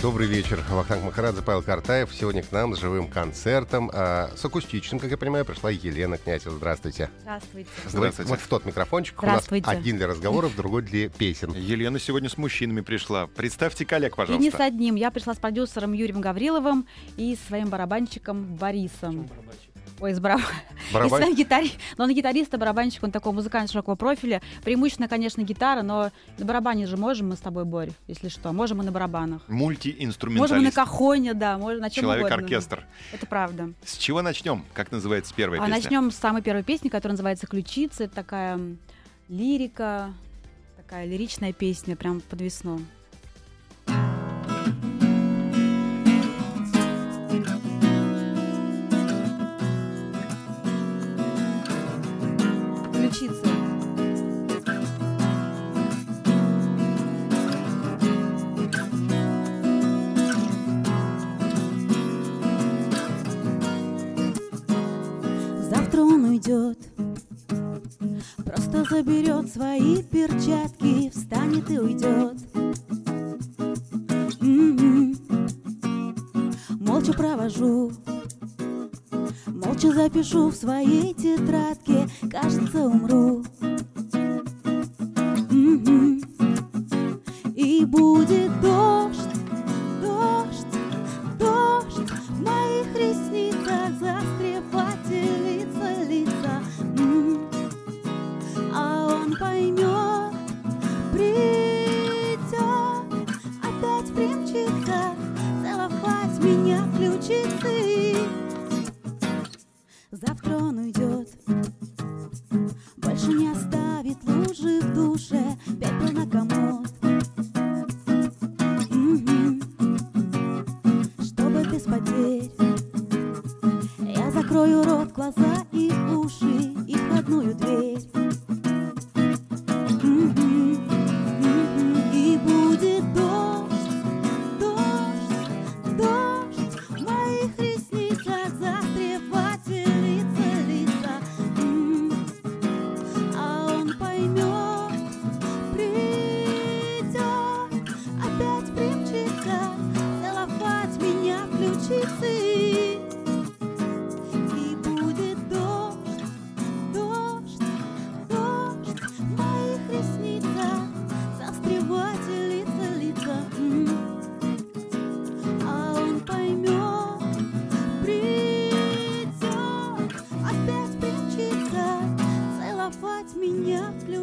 Добрый вечер. Вахтанг Махарадзе, Павел Картаев. Сегодня к нам с живым концертом. А, с акустичным, как я понимаю, пришла Елена Князева. Здравствуйте. Здравствуйте. Здравствуйте. Вот в тот микрофончик. У нас один для разговоров, другой для песен. Елена сегодня с мужчинами пришла. Представьте коллег, И не с пожалуйста. одним. Я пришла с продюсером Юрием Гавриловым и своим барабанщиком Борисом. Ой, с бараб... и Барабан- своим гитари... Но он гитарист, а барабанщик, он такого музыкального широкого профиля. Преимущественно, конечно, гитара, но на барабане же можем мы с тобой, Борь, если что. Можем и на барабанах. Можем и на Мультиинструменталист. кахоне, да, можем на чем. Человек-оркестр. Это правда. С чего начнем? Как называется первая А песня? начнем с самой первой песни, которая называется «Ключицы». Это такая лирика, такая лиричная песня, прям под весну. Ключицы. Завтра он уйдет, просто заберет свои перчатки, встанет и уйдет. М-м. Молча провожу, молча запишу в своей тетрадке, кажется, умру. И будет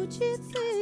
меня в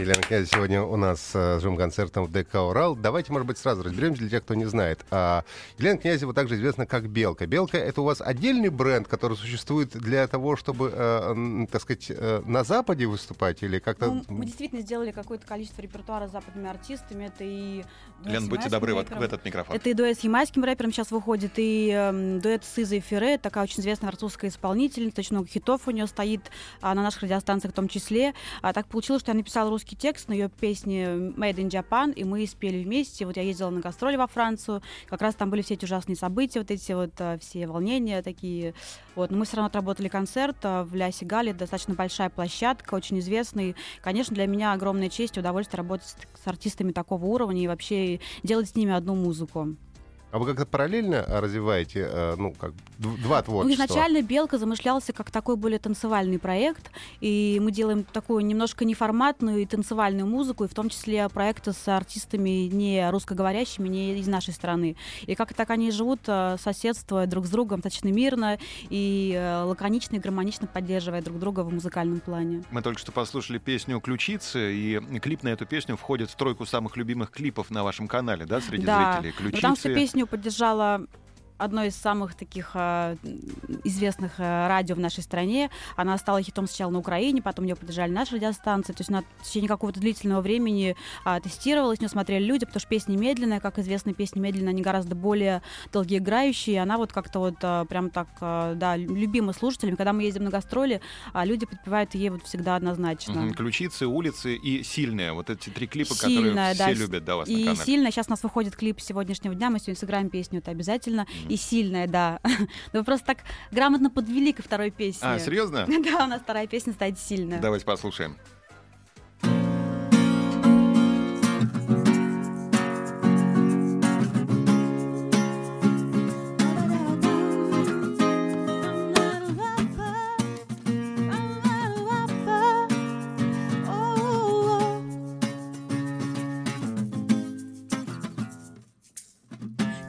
Елена Князева сегодня у нас э, с живым концертом в ДК «Урал». Давайте, может быть, сразу разберемся для тех, кто не знает. А, Елена Князева также известна как «Белка». «Белка» — это у вас отдельный бренд, который существует для того, чтобы, э, так сказать, э, на Западе выступать или как-то... Ну, мы действительно сделали какое-то количество репертуара с западными артистами. Это и Лен, будьте добры, вот в этот микрофон. Это и дуэт с ямайским рэпером сейчас выходит, и эм, дуэт с Изой Ферре, такая очень известная французская исполнительница, очень много хитов у нее стоит а, на наших радиостанциях в том числе. А, так получилось, что я написала русский текст на ее песне Made in Japan, и мы спели вместе. Вот я ездила на гастроли во Францию, как раз там были все эти ужасные события, вот эти вот а, все волнения такие. Вот. Но мы все равно отработали концерт а, в Ля Сигале, достаточно большая площадка, очень известный. Конечно, для меня огромная честь и удовольствие работать с артистами такого уровня и вообще делать с ними одну музыку. А вы как-то параллельно а, развиваете, э, ну, как два Ну, творчества? изначально «Белка» замышлялся как такой более танцевальный проект, и мы делаем такую немножко неформатную и танцевальную музыку, и в том числе проекты с артистами не русскоговорящими, не из нашей страны. И как так они живут, э, соседствуя друг с другом достаточно мирно и э, лаконично и гармонично поддерживая друг друга в музыкальном плане. Мы только что послушали песню «Ключицы», и клип на эту песню входит в тройку самых любимых клипов на вашем канале, да, среди Да, зрителей? Ну, Потому что «Ключицы». Поддержала одно из самых таких а, известных а, радио в нашей стране. Она стала хитом сначала на Украине, потом ее поддержали наши радиостанции. То есть она в течение какого-то длительного времени а, тестировалась, нее смотрели люди, потому что песня медленная, как известно, песни медленные, они гораздо более долгоиграющие. И она вот как-то вот а, прям так, а, да, любима слушателями. Когда мы ездим на гастроли, а, люди подпевают ей вот всегда однозначно. Мгм, «Ключицы», «Улицы» и «Сильные». Вот эти три клипа, Сильная, которые да, все любят, да, вас на И канале. сильная. Сейчас у нас выходит клип сегодняшнего дня. Мы сегодня сыграем песню, это обязательно. И сильная, да. Да Вы просто так грамотно подвели ко второй песне. А, серьезно? Да, у нас вторая песня стоит сильная. Давайте послушаем.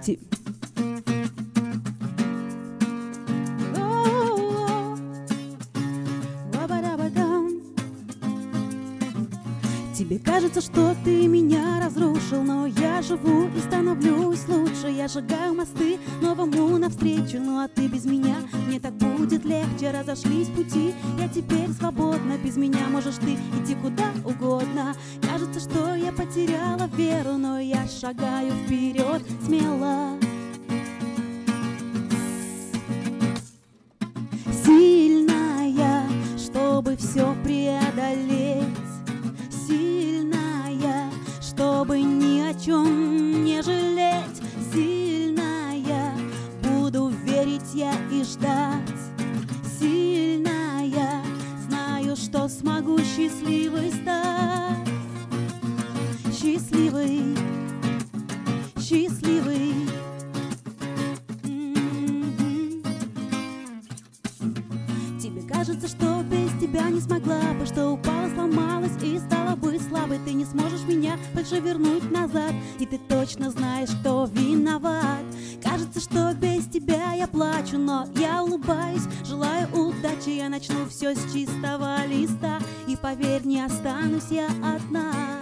Ти- кажется, что ты меня разрушил, но я живу и становлюсь лучше. Я шагаю мосты новому навстречу, ну а ты без меня мне так будет легче. Разошлись пути, я теперь свободна. Без меня можешь ты идти куда угодно. Кажется, что я потеряла веру, но я шагаю вперед смело. Что без тебя не смогла бы Что упала, сломалась и стала бы слабой. Ты не сможешь меня больше вернуть назад И ты точно знаешь, кто виноват. Кажется, что без тебя я плачу Но я улыбаюсь, желаю удачи Я начну все с чистого листа. И поверь, не останусь я одна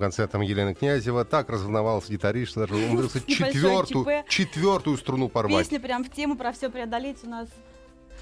концертом Елена Князева. Так разволновался гитарист, даже умудрился четвертую, четвертую струну порвать. Песня прям в тему про все преодолеть у нас.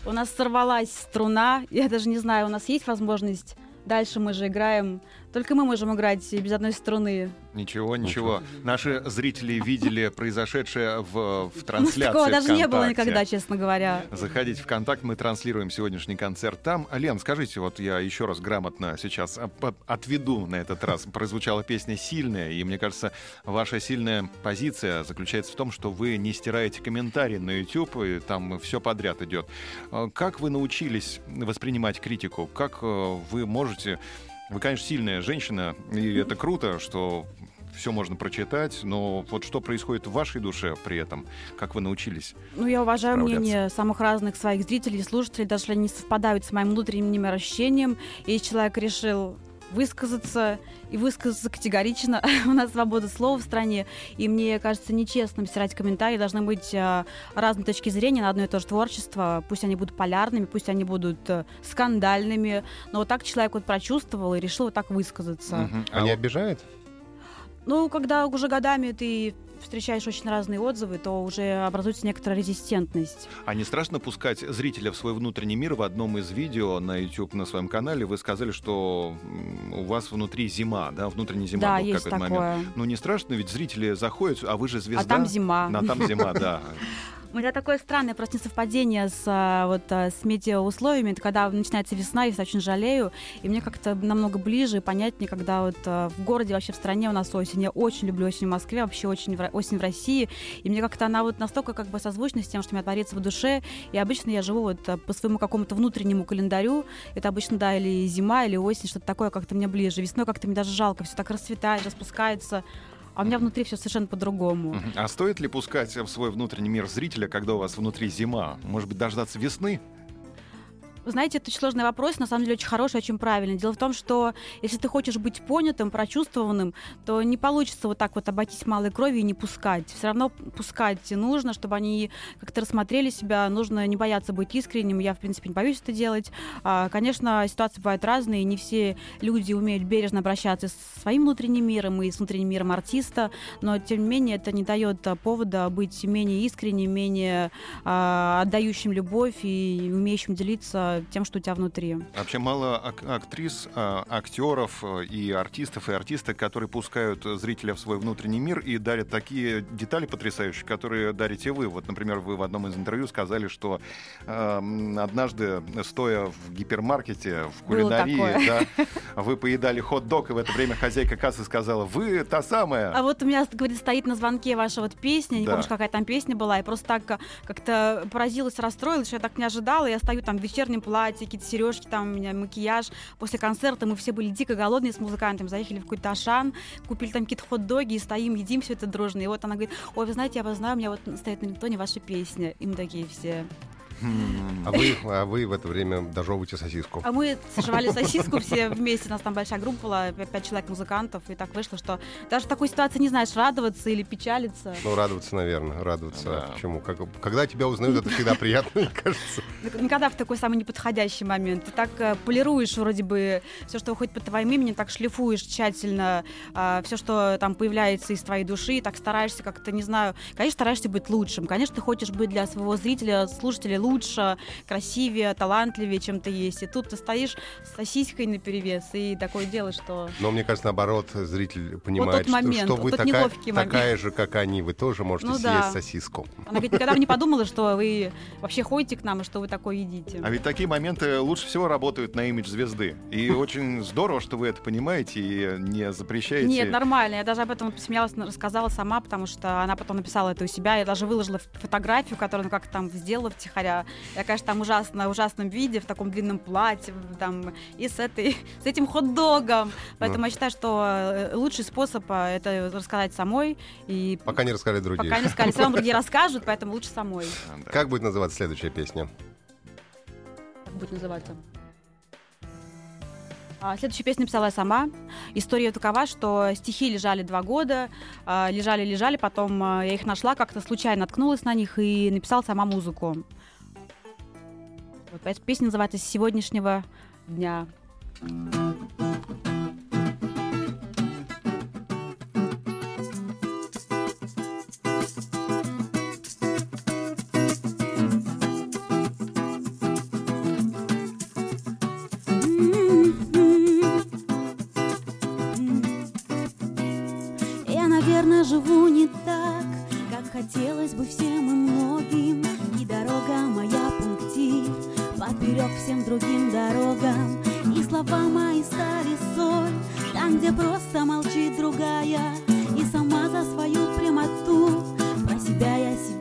У нас сорвалась струна. Я даже не знаю, у нас есть возможность. Дальше мы же играем. Только мы можем играть без одной струны. Ничего, ничего. Наши зрители видели произошедшее в, в трансляции Такого даже не было никогда, честно говоря. Заходите в контакт, мы транслируем сегодняшний концерт там. Лен, скажите, вот я еще раз грамотно сейчас отведу на этот раз. Прозвучала песня сильная, и мне кажется, ваша сильная позиция заключается в том, что вы не стираете комментарии на YouTube, и там все подряд идет. А Как вы научились воспринимать критику? Как э, вы можете... Вы, конечно, сильная женщина, и это круто, что все можно прочитать, но вот что происходит в вашей душе при этом? Как вы научились? Ну, я уважаю мнение самых разных своих зрителей и слушателей, даже если они совпадают с моим внутренним ощущением. Если человек решил высказаться и высказаться категорично. У нас свобода слова в стране, и мне кажется нечестным стирать комментарии. Должны быть э, разные точки зрения на одно и то же творчество. Пусть они будут полярными, пусть они будут э, скандальными, но вот так человек вот прочувствовал и решил вот так высказаться. Мгм. А Они вот- обижают? Ну, когда уже годами ты встречаешь очень разные отзывы, то уже образуется некоторая резистентность. А не страшно пускать зрителя в свой внутренний мир? В одном из видео на YouTube на своем канале вы сказали, что у вас внутри зима, да, внутренняя зима да, был есть какой-то такое. момент. Ну не страшно, ведь зрители заходят, а вы же звезда. А там зима. А там зима, да. У меня такое странное просто несовпадение с, а, вот, а, с метеоусловиями. Это когда начинается весна, я очень жалею. И мне как-то намного ближе и понятнее, когда вот а, в городе, вообще в стране у нас осень. Я очень люблю осень в Москве, вообще очень в осень в России. И мне как-то она вот настолько как бы созвучна с тем, что у меня творится в душе. И обычно я живу вот по своему какому-то внутреннему календарю. Это обычно, да, или зима, или осень, что-то такое как-то мне ближе. Весной как-то мне даже жалко, все так расцветает, распускается. А у меня внутри все совершенно по-другому. А стоит ли пускать в свой внутренний мир зрителя, когда у вас внутри зима? Может быть, дождаться весны? Знаете, это очень сложный вопрос, на самом деле очень хороший, очень правильный. Дело в том, что если ты хочешь быть понятым, прочувствованным, то не получится вот так вот обойтись малой кровью и не пускать. Все равно пускать нужно, чтобы они как-то рассмотрели себя. Нужно не бояться быть искренним. Я, в принципе, не боюсь это делать. А, Конечно, ситуации бывают разные, не все люди умеют бережно обращаться с своим внутренним миром и с внутренним миром артиста, но, тем не менее, это не дает повода быть менее искренним, менее а, отдающим любовь и умеющим делиться тем, что у тебя внутри. Вообще мало ак- актрис, а, актеров э, и артистов, и артисток, которые пускают зрителя в свой внутренний мир и дарят такие детали потрясающие, которые дарите вы. Вот, например, вы в одном из интервью сказали, что э, однажды, стоя в гипермаркете, в кулинарии, да, вы поедали хот-дог, и в это время хозяйка кассы сказала, вы та самая. А вот у меня, говорит, стоит на звонке ваша вот песня, не Да. помнишь, какая там песня была, и просто так а, как-то поразилась, расстроилась, что я так не ожидала. Я стою там в вечернем платье, какие-то сережки, там у меня макияж. После концерта мы все были дико голодные с музыкантами, заехали в какой-то Ашан, купили там какие-то хот-доги и стоим, едим все это дружно. И вот она говорит, ой, вы знаете, я вас знаю, у меня вот стоит на рингтоне ваша песня. И мы такие все. А вы, а вы в это время дожевываете сосиску. А мы сожевали сосиску все вместе, у нас там большая группа была, пя- пять человек музыкантов, и так вышло, что даже в такой ситуации не знаешь, радоваться или печалиться. Ну, радоваться, наверное, радоваться. Да. Почему? Как, когда тебя узнают, это всегда приятно, мне кажется. Никогда в такой самый неподходящий момент. Ты так э, полируешь вроде бы все, что выходит под твоим именем, так шлифуешь тщательно все, что там появляется из твоей души, так стараешься как-то, не знаю, конечно, стараешься быть лучшим. Конечно, ты хочешь быть для своего зрителя, слушателя лучше, красивее, талантливее, чем ты есть. И тут ты стоишь с сосиской наперевес и такое делаешь, что... Но мне кажется, наоборот, зритель понимает, что- момент, что, вот вы такая, такая же, как они. Вы тоже можете Ну съесть да. сосиску. Она говорит, никогда бы не подумала, что вы вообще ходите к нам и что вы такое едите. А ведь такие моменты лучше всего работают на имидж звезды. И очень здорово, что вы это понимаете и не запрещаете. Нет, нормально. Я даже об этом посмеялась, н- рассказала сама, потому что она потом написала это у себя. Я даже выложила фотографию, которую она как-то там сделала втихаря. Я, конечно, там ужасно, в ужасном виде, в таком длинном платье, там, и с, этой, с этим хот-догом. Поэтому я считаю, что э, лучший способ а, это рассказать самой. И Пока не рассказали другие. пока не сказали, все равно другие расскажут, поэтому лучше самой. Как будет называться следующая песня? Как будет называться? А, Следующую песню написала я сама. История такова, что стихи лежали два года, лежали-лежали, потом а, я их нашла, как-то случайно наткнулась на них и написала сама музыку. Вот поэтому песня называется «С сегодняшнего дня». живу не так, как хотелось бы всем и поперек всем другим дорогам. И слова мои стали соль, там, где просто молчит другая. И сама за свою прямоту про себя я себя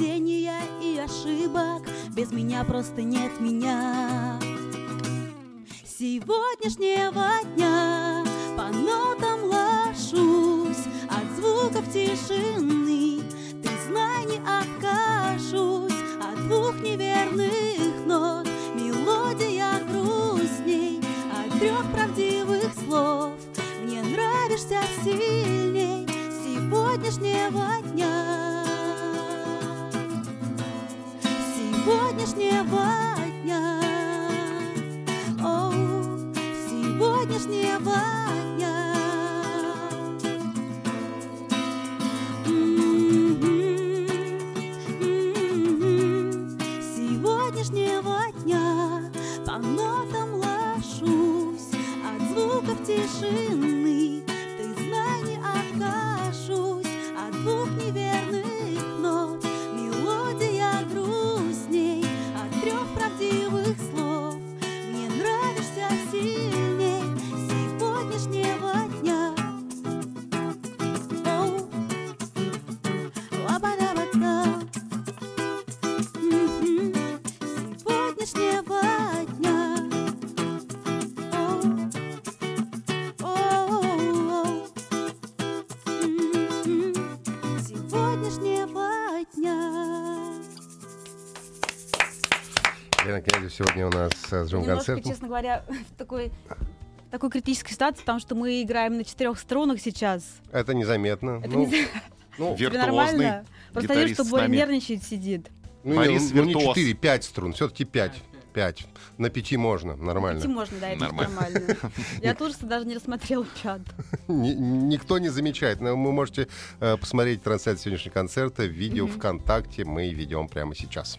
падения и ошибок Без меня просто нет меня сегодняшнего дня по нотам ложусь от звуков тишины. Ты знай, не откажусь от двух неверных нот. Мелодия грустней от трех правдивых слов. Мне нравишься сильней сегодняшнего дня. Сегодняшнего дня. О, сегодняшнего дня. Сегодня у нас с Немножко, честно говоря, в такой такой критической ситуации, потому что мы играем на четырех струнах сейчас. Это незаметно. Это ну, не ну, Виртуозный нормально? Просто вижу, гитарист что с Боря нами. нервничает, сидит. ну, Борис не, ну, не виртуоз. 4, 5 струн. Все-таки 5. 5. На пяти можно, нормально. Идти можно, да, это Нормально. нормально. Я тоже даже не рассмотрел чат. Ни- никто не замечает. Но вы можете э, посмотреть трансляцию сегодняшнего концерта в видео ВКонтакте. Мы ведем прямо сейчас.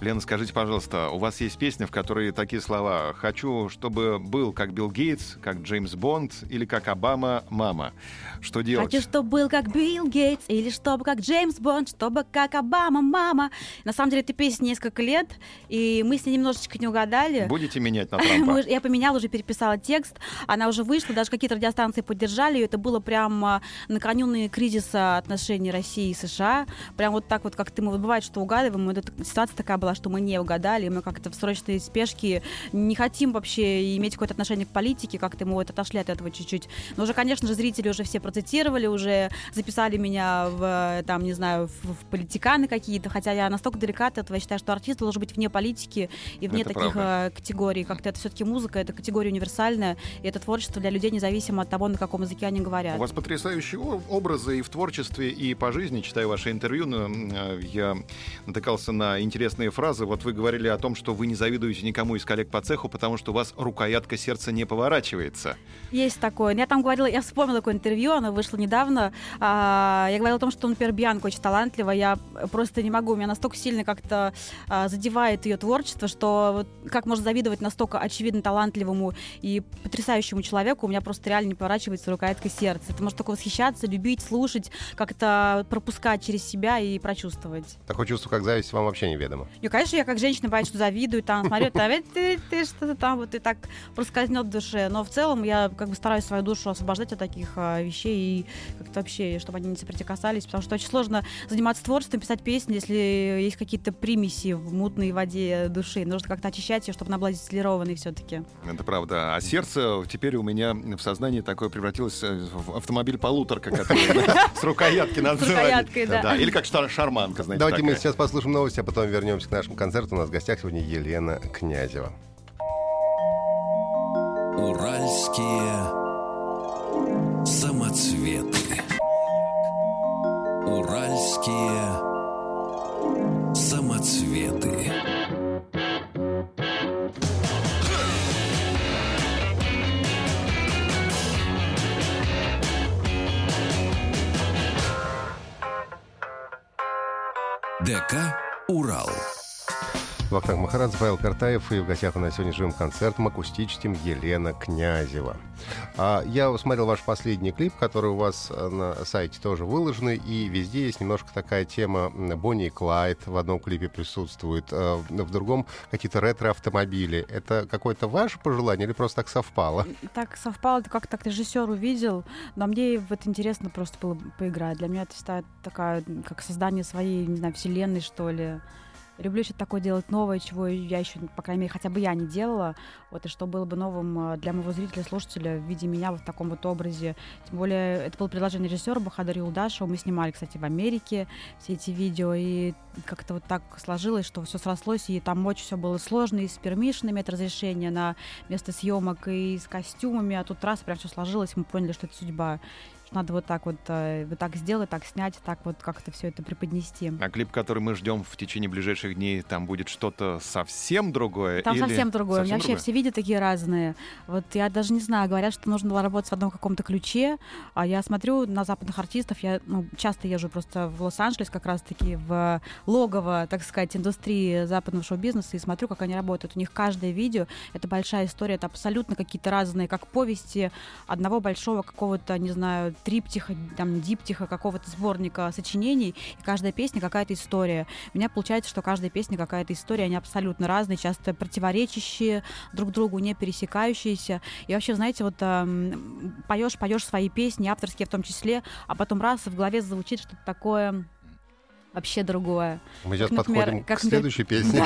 Лена, скажите, пожалуйста, у вас есть песня, в которой такие слова «Хочу, чтобы был как Билл Гейтс, как Джеймс Бонд или как Обама мама». Что делать? Хочу, чтобы был как Билл Гейтс, или чтобы как Джеймс Бонд, чтобы как Обама, мама. На самом деле, этой песне несколько лет, и мы с ней немножечко не угадали. Будете менять на Трампа? я поменяла, уже переписала текст. Она уже вышла, даже какие-то радиостанции поддержали ее. Это было прям а, накануне кризиса отношений России и США. Прям вот так вот, как ты, мы бывает, что угадываем. Вот эта ситуация такая была, что мы не угадали. Мы как-то в срочной спешке не хотим вообще иметь какое-то отношение к политике. Как-то мы вот отошли от этого чуть-чуть. Но уже, конечно же, зрители уже все процитировали, уже записали меня в, там, не знаю, в, в политиканы какие-то. Хотя я настолько далека от этого. Я считаю, что артист должен быть вне политики и вне Это таких правда. э, категорий. Как-то это все-таки музыка, это категория универсальная, и это творчество для людей независимо от того, на каком языке они говорят. У вас потрясающие образы и в творчестве, и по жизни. Читаю ваши интервью, э, я натыкался на интересные фразы. Вот вы говорили о том, что вы не завидуете никому из коллег по цеху, потому что у вас рукоятка сердца не поворачивается. Есть такое. Я там говорила, я вспомнила такое интервью, оно вышло недавно. А, я говорила о том, что, например, Бьянка очень талантлива. Я просто не могу, меня настолько сильно как-то а, задевает ее творчество, что вот как можно завидовать настолько очевидно талантливому и потрясающему человеку, у меня просто реально не поворачивается оказывается, рукоятка сердца. Это может только восхищаться, любить, слушать, как-то пропускать через себя и прочувствовать. Такое чувство, как зависть, вам вообще неведомо. И, конечно, я как женщина, бывает, что завидую, там, смотрю, там, «Э, ты, ты что-то там, вот и так проскользнет в душе. Но в целом я как бы стараюсь свою душу освобождать от таких а, вещей и как-то вообще, чтобы они не соприкасались, потому что очень сложно заниматься творчеством, писать песни, если есть какие-то примеси в мутной воде души. Нужно как-то очищать ее, чтобы она была дистиллированной все-таки. Это правда. А сердце теперь у меня в сознании такое превратилось э, в автомобиль-полуторка, который да, с рукоятки надо С рукояткой, называть. да. Или как шар- шарманка, знаете, Давайте мы сейчас послушаем новости, а потом вернемся к нашему концерту. У нас в гостях сегодня Елена Князева. Уральские самоцветы. Уральские самоцветы. ДК «Урал». Вахтанг Махарадзе, Павел Картаев и в гостях у нас сегодня живым концертом акустическим Елена Князева. А, я смотрел ваш последний клип, который у вас э, на сайте тоже выложен, и везде есть немножко такая тема Бонни и Клайд в одном клипе присутствует, э, в другом какие-то ретро-автомобили. Это какое-то ваше пожелание или просто так совпало? Так совпало, это как так режиссер увидел, но мне вот интересно просто было поиграть. Для меня это всегда такая, как создание своей, не знаю, вселенной, что ли. Люблю что-то такое делать новое, чего я еще, по крайней мере, хотя бы я не делала. Вот, и что было бы новым э, для моего зрителя, слушателя в виде меня вот в таком вот образе. Тем более, это было предложение режиссера Бахадара Юлдашева. Мы снимали, кстати, в Америке все эти видео, и как-то вот так сложилось, что все срослось, и там очень все было сложно, и с пермишинами это разрешение на место съемок, и с костюмами, а тут раз прям все сложилось, мы поняли, что это судьба. Что надо вот так вот, э, вот так сделать, так снять, так вот как-то все это преподнести. А клип, который мы ждем в течение ближайших дней, там будет что-то совсем другое? Там или- совсем другое. У меня совсем вообще другое? все видео такие разные. Вот я даже не знаю, говорят, что нужно было работать в одном каком-то ключе. А я смотрю на западных артистов. Я ну, часто езжу просто в Лос-Анджелес, как раз-таки в логово, так сказать, индустрии западного шоу-бизнеса и смотрю, как они работают. У них каждое видео — это большая история, это абсолютно какие-то разные, как повести одного большого какого-то, не знаю, триптиха, там, диптиха, какого-то сборника сочинений, и каждая песня какая-то история. У меня получается, что каждая песня какая-то история, они абсолютно разные, часто противоречащие друг другу, не пересекающиеся. И вообще, знаете, вот эм, поешь, поешь свои песни, авторские в том числе, а потом раз в голове звучит что-то такое вообще другое. Мы сейчас Как, например, подходим как, к следующей песне.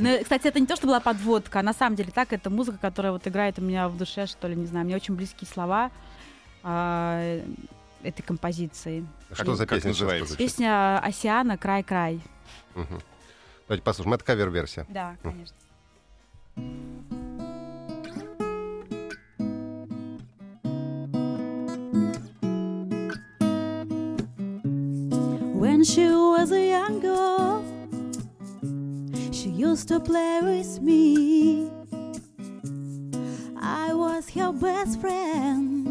Ну, Кстати, это не то, что была подводка, а на самом деле так, это музыка, которая вот играет у меня в душе, что ли, не знаю, мне очень близкие слова а, этой композиции. Что за Как песня называется? Песня Осиана «Край-край». Мгм. Давайте послушаем. Это кавер-версия. Да, конечно. When she was a young girl, she used to play with me. I was her best friend.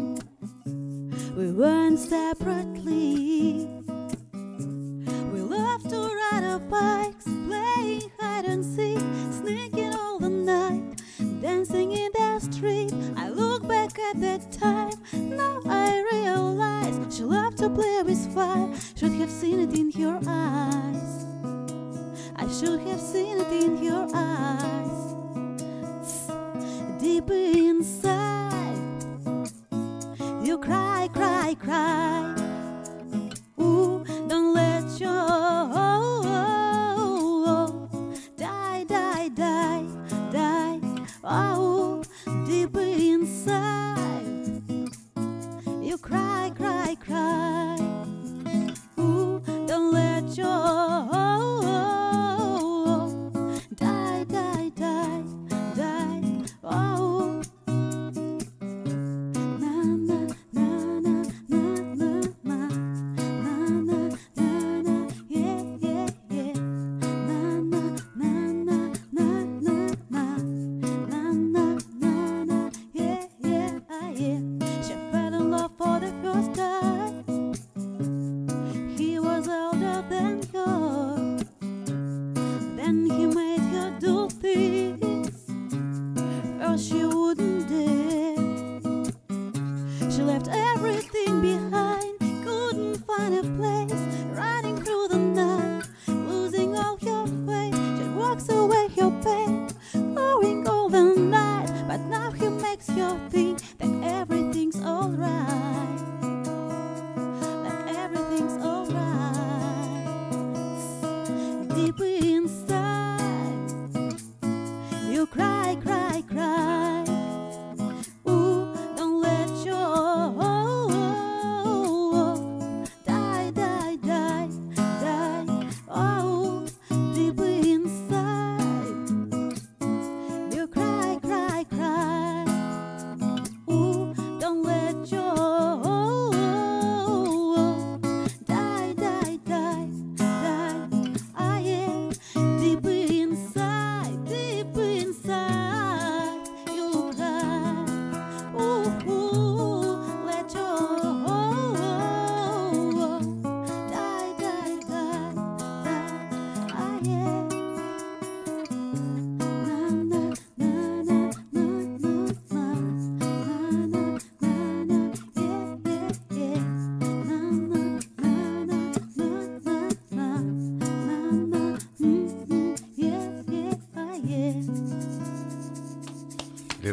We went separately. We loved to ride our bikes, playing hide and seek, sneaking all the night, dancing in the street. I look back at that time, now I realize she loved to play with fire. Should have seen it in your eyes. I should have seen it in your eyes. Deep inside, cry, cry, cry. She left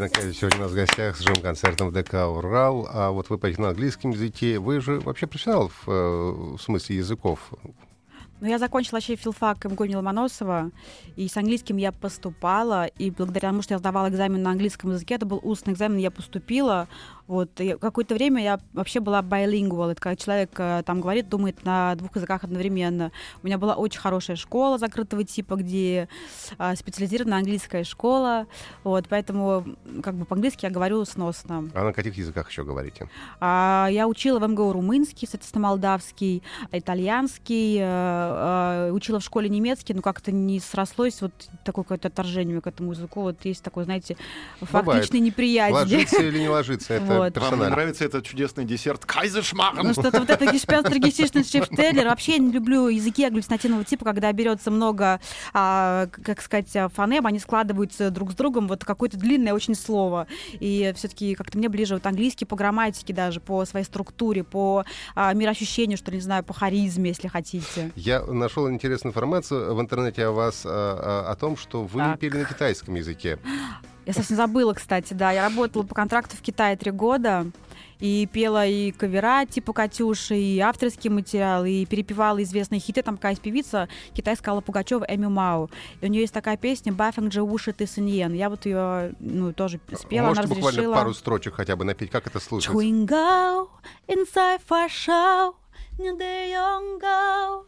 Князева сегодня у нас в гостях с живым концертом в ДК «Урал». А вот вы поете на английском языке. Вы же вообще профессионал в, э, в смысле языков. Ну, я закончила вообще филфак МГУ Ломоносова, и с английским я поступала, и благодаря тому, что я сдавала экзамен на английском языке, это был устный экзамен, я поступила. Вот, какое-то время я вообще была bilingual, это когда человек э, там говорит, думает на двух языках одновременно. У меня была очень хорошая школа закрытого типа, где э, специализированная английская школа, вот, поэтому как бы по-английски я говорю сносно. А на каких языках еще говорите? А, Я учила в МГУ румынский, соответственно, молдавский, итальянский, э, э, учила в школе немецкий, но как-то не срослось вот такое какое-то отторжение к этому языку. Вот есть такой, знаете, факт Бывает. личной неприязни. Ложиться или не ложиться, это Вот. Вам не нравится этот чудесный десерт Кайзершмарен? Ну что-то вот это гешпястрогестичный шефтеллер. Вообще я не люблю языки аглютинативного типа, когда берется много, а, как сказать, а, фонем, они складываются друг с другом, вот какое-то длинное очень слово. И все-таки как-то мне ближе вот английский по грамматике даже, по своей структуре, по а, мироощущению, что ли, не знаю, по харизме, если хотите. Я нашел интересную информацию в интернете о вас, а, а, о том, что вы Так. пели на китайском языке. Я совсем забыла, кстати, да. Я работала по контракту в Китае три года. И пела и кавера типа Катюши, и авторский материал, и перепевала известные хиты. Там какая-то певица китайская Алла Пугачева Эми Мау. И у нее есть такая песня «Бафинг Джоуши Ты Синьен». Я вот ее ну, тоже спела, Можете она буквально разрешила. пару строчек хотя бы напеть? Как это слушать? Show, nhưng để young go,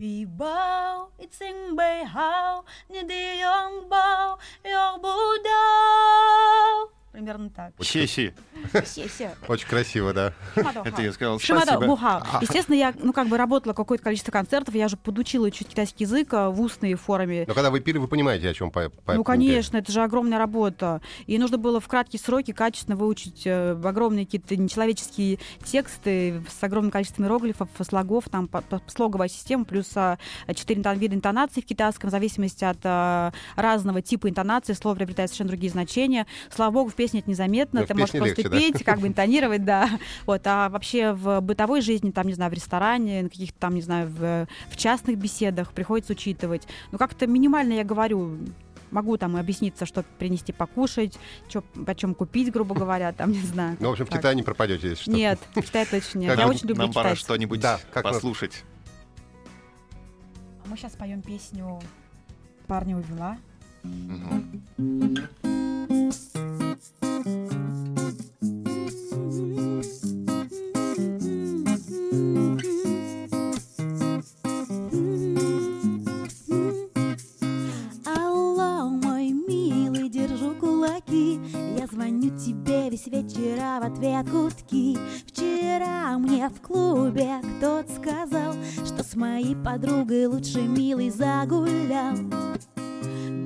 Ibaw, how bayhaw, ni diyong bow yok budaw. Примерно так. Сеси. Се-се. Очень красиво, да. Это я сказал Шимада спасибо. Бухао. Естественно, я, ну, как бы работала какое-то количество концертов, я же подучила чуть китайский язык а, в устной форме. Но когда вы пели, вы понимаете, о чем по, Ну, конечно, это же огромная работа. И нужно было в краткие сроки качественно выучить э, огромные какие-то нечеловеческие тексты с огромным количеством иероглифов, слогов, там слоговая система, плюс а, четыре вида интонаций в китайском, в зависимости от а, разного типа интонации, слово приобретает совершенно другие значения. Слава богу, в песне это незаметно, Ну, в ты можешь просто легче, да? петь, как бы интонировать, да. Вот, а вообще в бытовой жизни, там, не знаю, в ресторане, на каких-то там, не знаю, в, в частных беседах приходится учитывать. Ну, как-то минимально я говорю, могу там объясниться, что принести покушать, что, почем купить, грубо говоря, там, не знаю. Ну, в общем, в Так. Китае не пропадете, если что. Нет, в Китае точно нет. Как Я нам- очень люблю Нам пора что-нибудь Да, послушать. Мы сейчас поем песню «Парня увела». Мгм. Тебе весь вечер, а в ответ гудки Вчера мне в клубе кто-то сказал Что с моей подругой лучше милый загулял.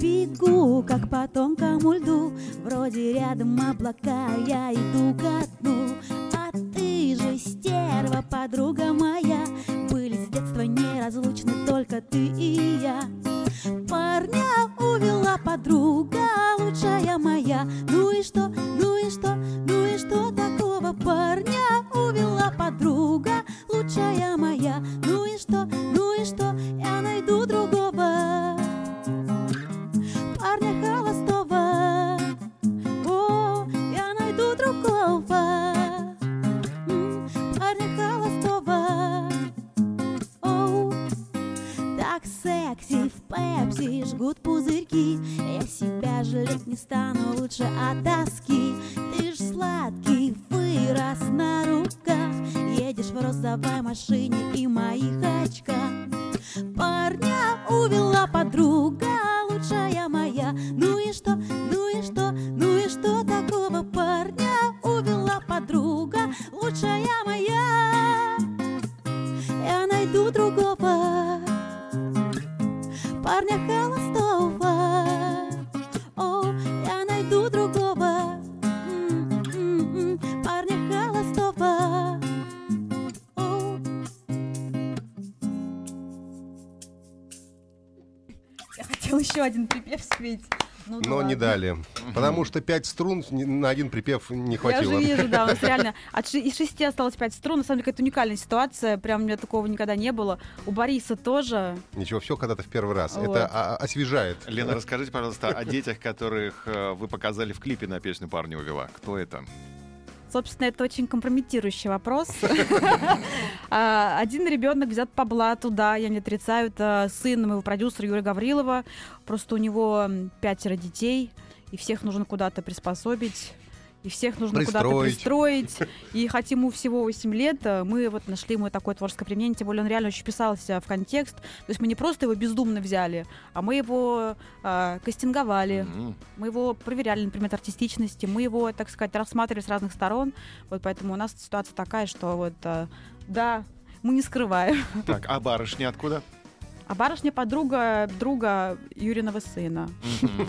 Бегу, как по тонкому льду Вроде рядом облака, я иду ко дну. А ты же стерва, подруга моя Были с детства неразлучны только ты и я. Парня увела подруга, Я хотела еще один припев спеть. Ну да Но не ладно. дали. Потому что пять струн на один припев не Я хватило. уже вижу, да, у нас реально от ши- из шести осталось пять струн. На самом деле, это уникальная ситуация. Прям у меня такого никогда не было. У Бориса тоже. Ничего, все когда-то в первый раз. Вот. Это а- освежает. Лена, расскажите, пожалуйста, о детях, которых э, вы показали в клипе на песню «Парня увела». Кто это? Собственно, это очень компрометирующий вопрос. А, Один ребенок взят по блату, да, я не отрицаю. Это сын моего продюсера Юрия Гаврилова. Просто у него пятеро детей, и всех нужно куда-то приспособить. И всех нужно куда-то Пристроить. И хоть ему всего 8 лет, э, мы вот нашли ему такое творческое применение. Тем более он реально очень вписался в контекст. То есть мы не просто его бездумно взяли, а мы его а, кастинговали. М, Мы его проверяли на предмет артистичности, мы его, так сказать, рассматривали с разных сторон. Вот поэтому у нас ситуация такая, что вот, э, да, мы не скрываем. Так, а барышня откуда? А барышня подруга друга Юриного сына. Мгм.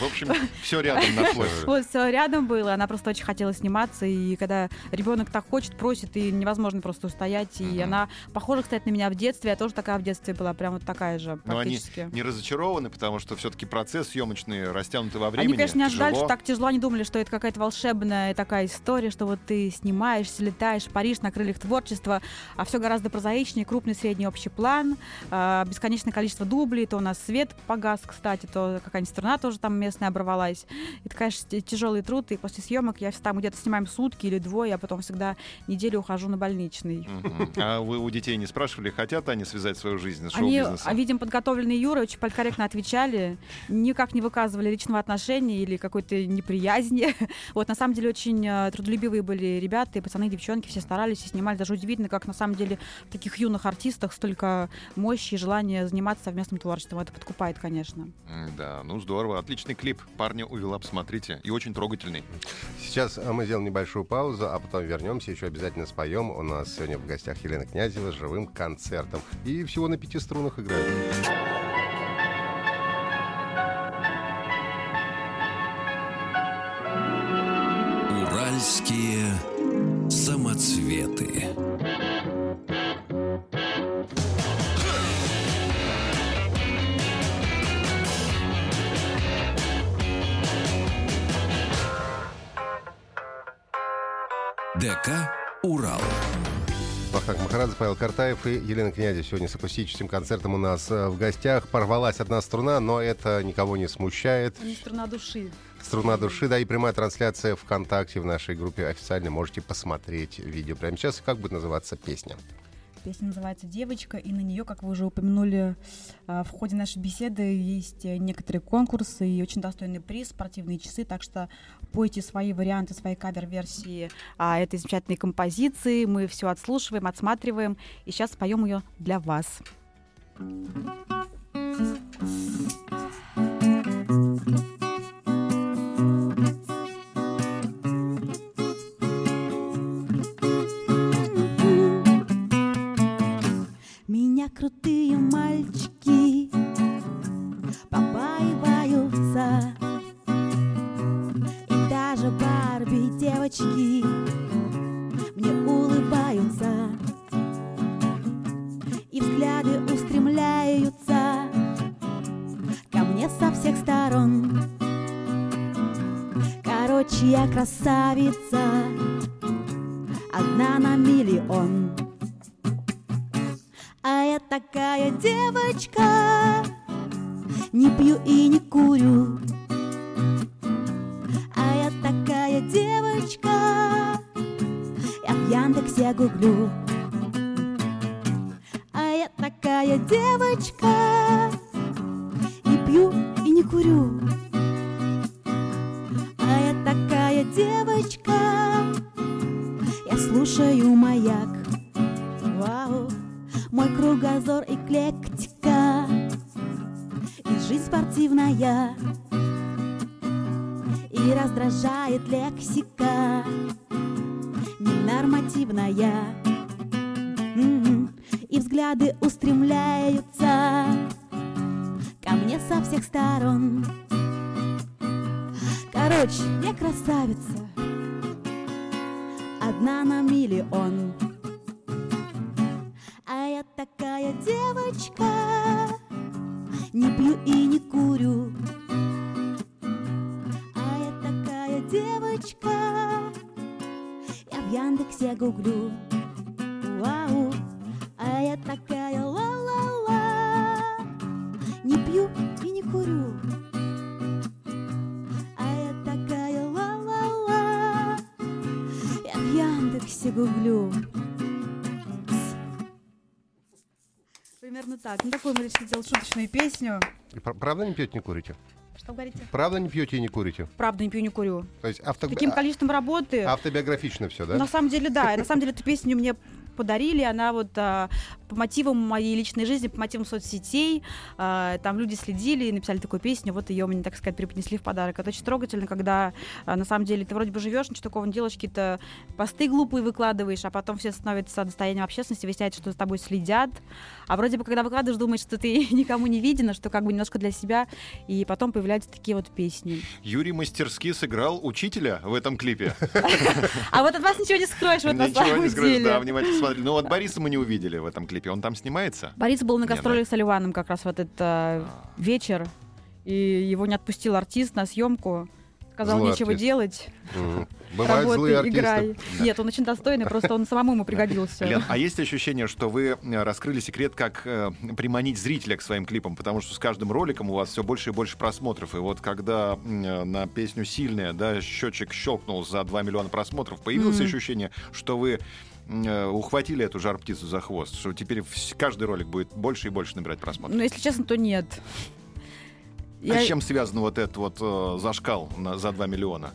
В общем, все рядом нашлось. Вот все рядом было, она просто очень хотела сниматься, и когда ребенок так хочет, просит, и невозможно просто устоять. И она похожа, кстати, на меня в детстве, я тоже такая в детстве была, прям вот такая же Но они практически. не разочарованы, потому что все-таки процесс съемочный растянутый во времени. Они, конечно, не ожидали, что так тяжело. Они думали, что это какая-то волшебная такая история, что вот ты снимаешься, летаешь в Париж на крыльях творчества, а все гораздо прозаичнее, крупный средний общий план, а, бесконечное количество дублей, то у нас свет погас, кстати, то какая-нибудь струна тоже там местная оборвалась. Это, конечно, тяжелый труд, и после съемок я мы где-то снимаем сутки или двое, а потом всегда неделю ухожу на больничный. А вы у детей не спрашивали, хотят они связать свою жизнь с Они, шоу-бизнесом? а, видим, подготовленные Юры очень политкорректно отвечали, никак не выказывали личного отношения или какой-то неприязни. Вот, на самом деле, очень э, трудолюбивые были ребята, и пацаны, и девчонки, все старались и снимали. Даже удивительно, как на самом деле в таких юных артистах столько мощи и желания заниматься совместным творчеством. Это подкупает, конечно. Да, ну здорово. Отличный клип. Парня увела, посмотрите. И очень трогательный. Сейчас а, мы сделаем небольшую паузу, а потом вернемся, еще обязательно споем. У нас сегодня в гостях Елена Князева с живым концертом. И всего на пяти струнах играет. Уральские самоцветы. Махарадзе, Павел Картаев и Елена Князева сегодня с акустическим концертом у нас э, в гостях. Порвалась одна струна, но это никого не смущает. Струна души. Струна души, да, и прямая трансляция ВКонтакте в нашей группе официально. Можете посмотреть видео прямо сейчас. Как будет называться песня? Песня называется «Девочка», и на нее, как вы уже упомянули а, в ходе нашей беседы, есть некоторые конкурсы и очень достойный приз, спортивные часы, так что пойте свои варианты, свои кавер-версии а, этой замечательной композиции, мы все отслушиваем, отсматриваем, и сейчас споем ее для вас. Меня крутые мальчики побаиваются. И даже Барби девочки мне улыбаются. И взгляды устремляются ко мне со всех сторон. Короче, я красавица. Одна на миллион. А я такая девочка, не пью и не курю. А я такая девочка, я в Яндексе гуглю. А я такая девочка, не пью и не курю. А я такая девочка, я слушаю маяк. Кругозор эклектика и жизнь спортивная. И раздражает лексика ненормативная. И взгляды устремляются ко мне со всех сторон. Короче, я красавица, одна на миллион. Такая девочка, не пью и не курю. А я такая девочка, я в Яндексе гуглю. Вау, а я такая ла-ла-ла, не пью и не курю. А я такая ла-ла-ла, я в Яндексе гуглю. Так. Ну, такую мы решили сделать шуточную песню. Пр- Правда не пьете, не курите? Что говорите? Правда не пьете и не курите? Правда, не пью, не курю. То есть авто... Каким а- количеством работы? автобиографично все, да? На самом деле, да. И На самом деле, эту песню мне подарили, она вот а, по мотивам моей личной жизни, по мотивам соцсетей, а, там люди следили и написали такую песню, вот ее мне, так сказать, преподнесли в подарок. Это очень трогательно, когда а, на самом деле ты вроде бы живешь, ничего такого не делаешь, какие-то посты глупые выкладываешь, а потом все становятся достоянием общественности, выясняется, что с тобой следят, а вроде бы, когда выкладываешь, думаешь, что ты никому не видно, что как бы немножко для себя, и потом появляются такие вот песни. Юрий мастерски сыграл учителя в этом клипе. А вот от вас ничего не скроешь, вот на Ничего самом не скроешь, да, внимательно смотрели. Ну вот Бориса мы не увидели в этом клипе. Он там снимается? Борис был на Не, гастролях с Оливаном как раз в этот э, вечер, и его не отпустил артист на съемку. Сказал, Злой нечего артист. делать, Мгм. Бывают работай, злые артисты. играй. Нет, он очень достойный, просто он самому ему пригодился. Лен, а есть ощущение, что вы э, раскрыли секрет, как э, приманить зрителя к своим клипам? Потому что с каждым роликом у вас все больше и больше просмотров. И вот когда э, на песню «Сильная» да, счетчик щелкнул за 2 миллиона просмотров, появилось Мгм. ощущение, что вы ухватили эту жар-птицу за хвост, что теперь каждый ролик будет больше и больше набирать просмотров. Но если честно, то нет. А Я- с чем связан вот этот вот э, зашкал на, за 2 миллиона?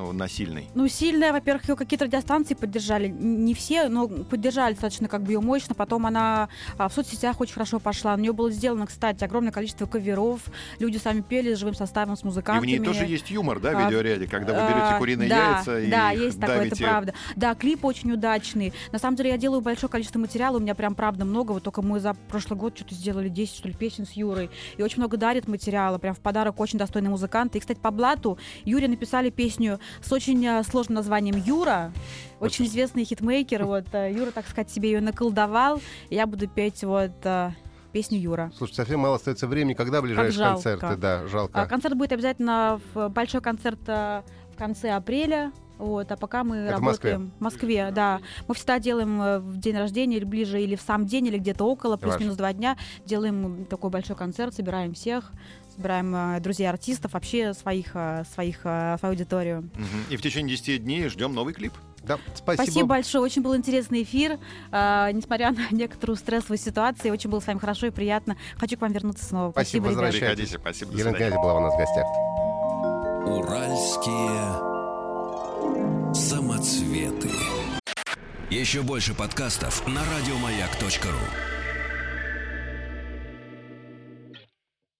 Ну, на сильный. Ну, сильная, во-первых, ее какие-то радиостанции поддержали. Не все, но поддержали достаточно как бы ее мощно. Потом она а, в соцсетях очень хорошо пошла. На нее было сделано, кстати, огромное количество каверов. Люди сами пели с живым составом, с И в музыкантами. ней тоже есть юмор, да, в А, видеоряде, когда вы берете А, куриные да, яйца и Да, есть такое, это правда. Да, клип очень удачный. На самом деле я делаю большое количество материала, у меня прям правда много. Вот только мы за прошлый год что-то сделали 10, что ли, песен с Юрой. И очень много дарит материала, прям в подарок очень достойный музыкант. И, кстати, по блату Юре написали песню с очень э, сложным названием «Юра». Очень известный хитмейкер. Вот э, Юра, так сказать, себе ее наколдовал. Я буду петь вот э, песню Юра. Слушай, совсем мало остается времени. Когда ближайшие концерты? Да, жалко. А, Концерт будет обязательно в большой концерт э, в конце апреля. Вот, а пока мы Это в Москве? работаем в Москве, да. Мы всегда делаем э, в день рождения или ближе, или в сам день, или где-то около, плюс-минус два дня. Делаем такой большой концерт, собираем всех, собираем э, друзей артистов, вообще своих, э, своих, э, свою аудиторию. И в течение 10 дней ждем новый клип. Да, спасибо. Спасибо большое, очень был интересный эфир. Э, несмотря на некоторую стрессовую ситуацию, очень было с вами хорошо и приятно. Хочу к вам вернуться снова. Спасибо, ребята. возвращайтесь. Приходите, спасибо, Елена. Князева была у нас в гостях. Уральские самоцветы. Еще больше подкастов на радиомаяк.ру.